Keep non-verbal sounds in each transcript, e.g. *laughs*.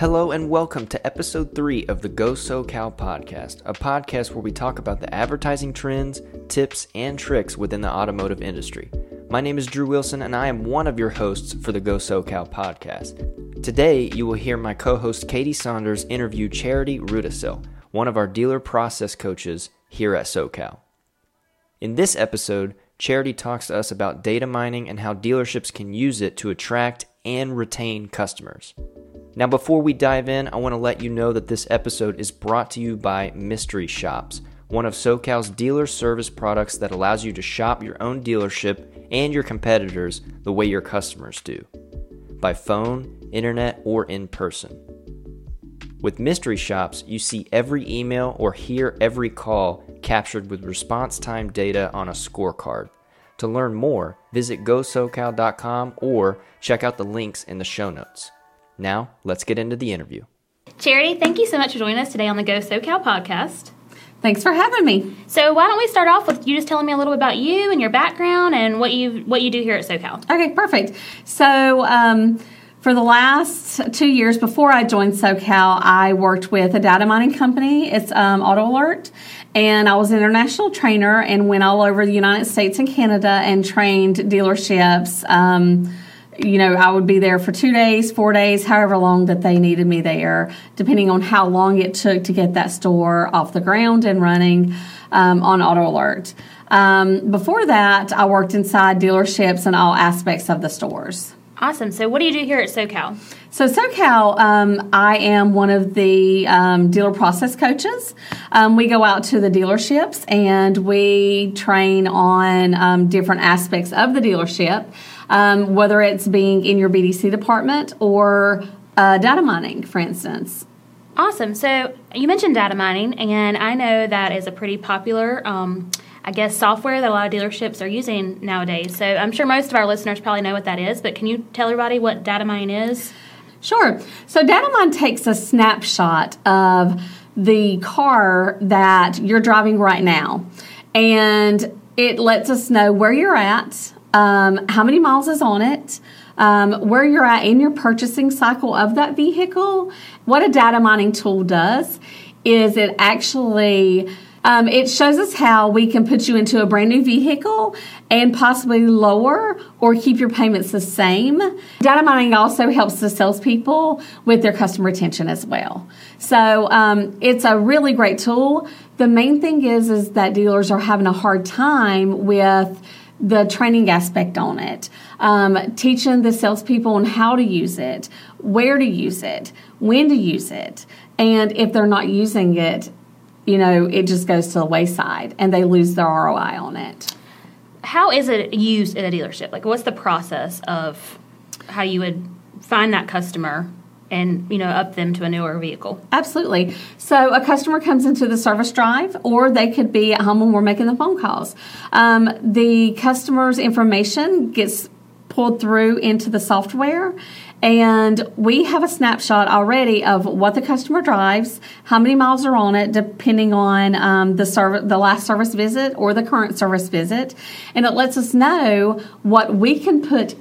Hello and welcome to episode 3 of the Go SoCal podcast, a podcast where we talk about the advertising trends, tips, and tricks within the automotive industry. My name is Drew Wilson and I am one of your hosts for the Go SoCal podcast. Today, you will hear my co host Katie Saunders interview Charity Rudisil, one of our dealer process coaches here at SoCal. In this episode, Charity talks to us about data mining and how dealerships can use it to attract and retain customers. Now, before we dive in, I want to let you know that this episode is brought to you by Mystery Shops, one of SoCal's dealer service products that allows you to shop your own dealership and your competitors the way your customers do by phone, internet, or in person. With Mystery Shops, you see every email or hear every call captured with response time data on a scorecard. To learn more, visit gosocal.com or check out the links in the show notes. Now, let's get into the interview. Charity, thank you so much for joining us today on the Go SoCal podcast. Thanks for having me. So, why don't we start off with you just telling me a little bit about you and your background and what you what you do here at SoCal? Okay, perfect. So, um, for the last two years before I joined SoCal, I worked with a data mining company. It's um, Auto Alert. And I was an international trainer and went all over the United States and Canada and trained dealerships. Um, you know, I would be there for two days, four days, however long that they needed me there, depending on how long it took to get that store off the ground and running um, on auto alert. Um, before that, I worked inside dealerships and all aspects of the stores. Awesome. So, what do you do here at SoCal? So, SoCal, um, I am one of the um, dealer process coaches. Um, we go out to the dealerships and we train on um, different aspects of the dealership um, whether it's being in your BDC department or uh, data mining, for instance. Awesome. So you mentioned data mining, and I know that is a pretty popular. I guess software that a lot of dealerships are using nowadays. So I'm sure most of our listeners probably know what that is, but can you tell everybody what data mining is? Sure. So data mine takes a snapshot of the car that you're driving right now, and it lets us know where you're at, um, how many miles is on it, um, where you're at in your purchasing cycle of that vehicle. What a data mining tool does is it actually um, it shows us how we can put you into a brand new vehicle and possibly lower or keep your payments the same. Data mining also helps the salespeople with their customer retention as well. So um, it's a really great tool. The main thing is is that dealers are having a hard time with the training aspect on it, um, teaching the salespeople on how to use it, where to use it, when to use it, and if they're not using it, you know, it just goes to the wayside and they lose their ROI on it. How is it used in a dealership? Like, what's the process of how you would find that customer and you know up them to a newer vehicle absolutely so a customer comes into the service drive or they could be at home when we're making the phone calls um, the customer's information gets pulled through into the software and we have a snapshot already of what the customer drives, how many miles are on it, depending on um, the service, the last service visit or the current service visit, and it lets us know what we can put,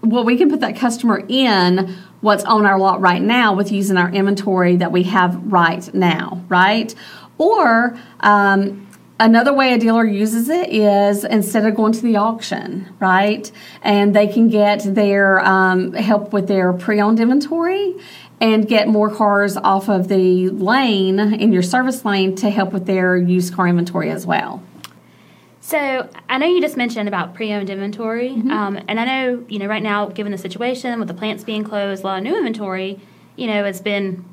what we can put that customer in what's on our lot right now with using our inventory that we have right now, right? Or um, another way a dealer uses it is instead of going to the auction, right? And they can get their um, help with their pre owned inventory and get more cars off of the lane in your service lane to help with their used car inventory as well. So I know you just mentioned about pre-owned inventory, mm-hmm. um, and I know you know right now, given the situation with the plants being closed, a lot of new inventory, you know, has been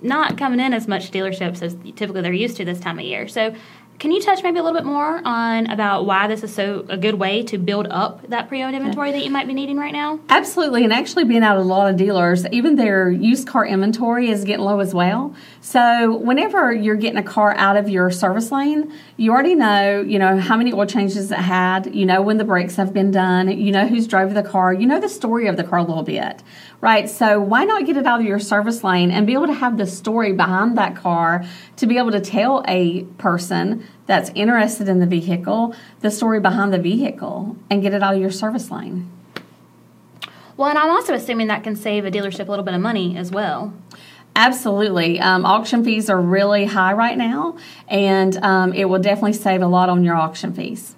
not coming in as much dealerships as typically they're used to this time of year. So can you touch maybe a little bit more on about why this is so a good way to build up that pre-owned inventory that you might be needing right now? Absolutely, and actually being out of a lot of dealers, even their used car inventory is getting low as well. So whenever you're getting a car out of your service lane, you already know, you know, how many oil changes it had, you know when the brakes have been done, you know who's drove the car, you know the story of the car a little bit right? So why not get it out of your service lane and be able to have the story behind that car to be able to tell a person that's interested in the vehicle the story behind the vehicle and get it out of your service lane. Well, and I'm also assuming that can save a dealership a little bit of money as well. Absolutely. Um, auction fees are really high right now, and um, it will definitely save a lot on your auction fees.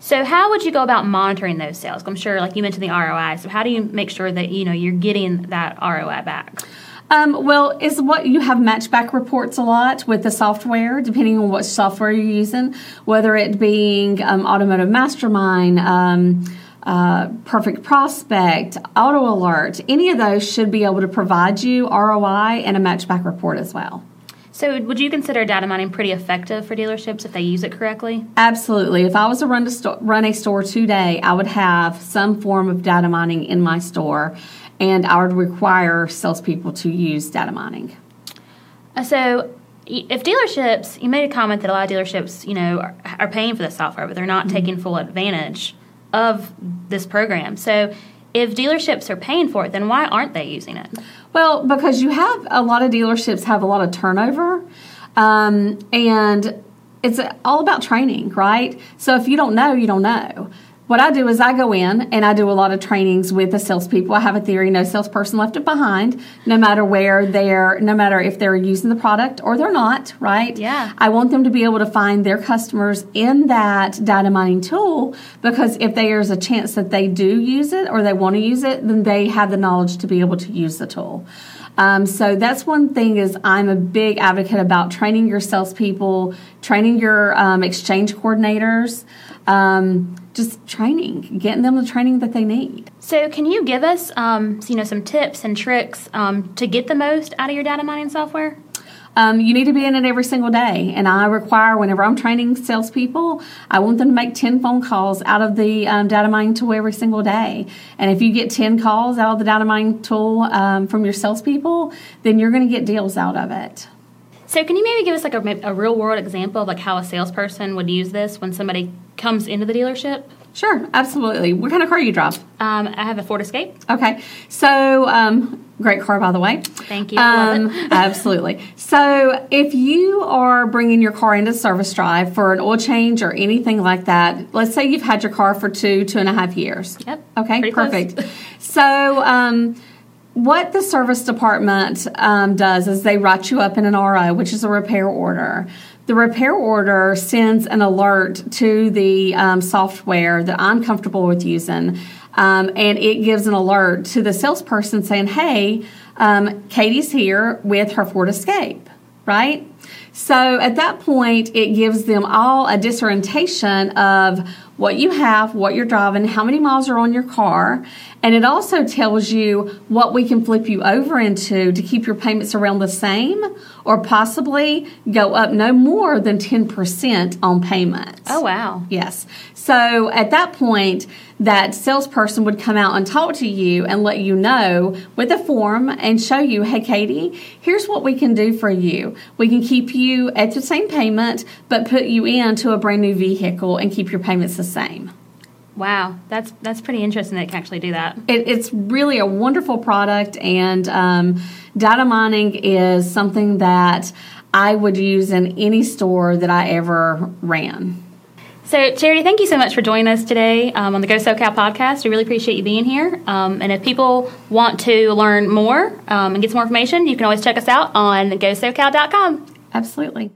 So, how would you go about monitoring those sales? I'm sure, like you mentioned, the ROI. So, how do you make sure that you know you're getting that ROI back? Um, well, is what you have matchback reports a lot with the software, depending on what software you're using, whether it being um, Automotive Mastermind, um, uh, Perfect Prospect, Auto Alert. Any of those should be able to provide you ROI and a matchback report as well. So, would you consider data mining pretty effective for dealerships if they use it correctly? Absolutely. If I was to run, to sto- run a store today, I would have some form of data mining in my store and I would require salespeople to use data mining. Uh, so, if dealerships, you made a comment that a lot of dealerships, you know, are, are paying for the software, but they're not mm-hmm. taking full advantage of this program. So, if dealerships are paying for it, then why aren't they using it? Well, because you have a lot of dealerships have a lot of turnover, um, and it's all about training, right? So if you don't know, you don't know what I do is I go in and I do a lot of trainings with the salespeople. I have a theory: no salesperson left it behind, no matter where they're, no matter if they're using the product or they're not. Right? Yeah. I want them to be able to find their customers in that data mining tool because if there's a chance that they do use it or they want to use it, then they have the knowledge to be able to use the tool. Um, so that's one thing is I'm a big advocate about training your salespeople, training your um, exchange coordinators. Um, just training, getting them the training that they need. So, can you give us, um, you know, some tips and tricks um, to get the most out of your data mining software? Um, you need to be in it every single day. And I require, whenever I'm training salespeople, I want them to make 10 phone calls out of the um, data mining tool every single day. And if you get 10 calls out of the data mining tool um, from your salespeople, then you're going to get deals out of it. So, can you maybe give us like a, a real world example of like how a salesperson would use this when somebody comes into the dealership? Sure, absolutely. What kind of car you drive? Um, I have a Ford Escape. Okay, so um, great car, by the way. Thank you. Um, *laughs* absolutely. So, if you are bringing your car into service drive for an oil change or anything like that, let's say you've had your car for two, two and a half years. Yep. Okay, perfect. so, um, what the service department um, does is they write you up in an RO, which is a repair order. The repair order sends an alert to the um, software that I'm comfortable with using, um, and it gives an alert to the salesperson saying, "Hey, um, Katie's here with her Ford Escape." Right. So at that point, it gives them all a disorientation of what you have, what you're driving, how many miles are on your car, and it also tells you what we can flip you over into to keep your payments around the same or possibly go up no more than 10% on payments. Oh, wow. Yes. So at that point, that salesperson would come out and talk to you and let you know with a form and show you, hey, Katie, here's what we can do for you. We can keep you at the same payment, but put you into a brand new vehicle and keep your payments the same. Wow, that's that's pretty interesting that it can actually do that. It, it's really a wonderful product, and um, data mining is something that I would use in any store that I ever ran. So, Charity, thank you so much for joining us today um, on the Go SoCal podcast. We really appreciate you being here. Um, and if people want to learn more um, and get some more information, you can always check us out on gosocal.com. Absolutely.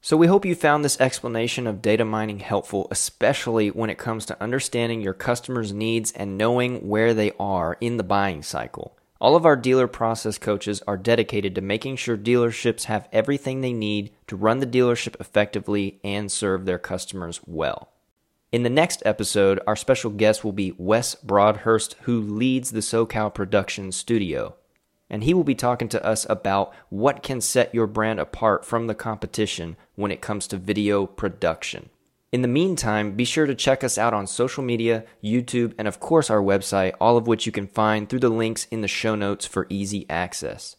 So, we hope you found this explanation of data mining helpful, especially when it comes to understanding your customers' needs and knowing where they are in the buying cycle. All of our dealer process coaches are dedicated to making sure dealerships have everything they need to run the dealership effectively and serve their customers well. In the next episode, our special guest will be Wes Broadhurst, who leads the SoCal production studio and he will be talking to us about what can set your brand apart from the competition when it comes to video production. In the meantime, be sure to check us out on social media, YouTube, and of course our website, all of which you can find through the links in the show notes for easy access.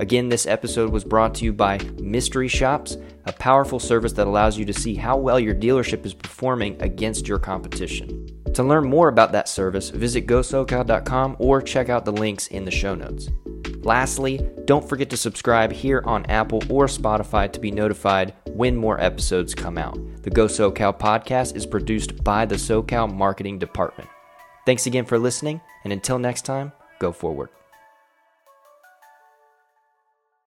Again, this episode was brought to you by Mystery Shops, a powerful service that allows you to see how well your dealership is performing against your competition. To learn more about that service, visit gosocal.com or check out the links in the show notes. Lastly, don't forget to subscribe here on Apple or Spotify to be notified when more episodes come out. The Go SoCal podcast is produced by the SoCal Marketing Department. Thanks again for listening, and until next time, go forward.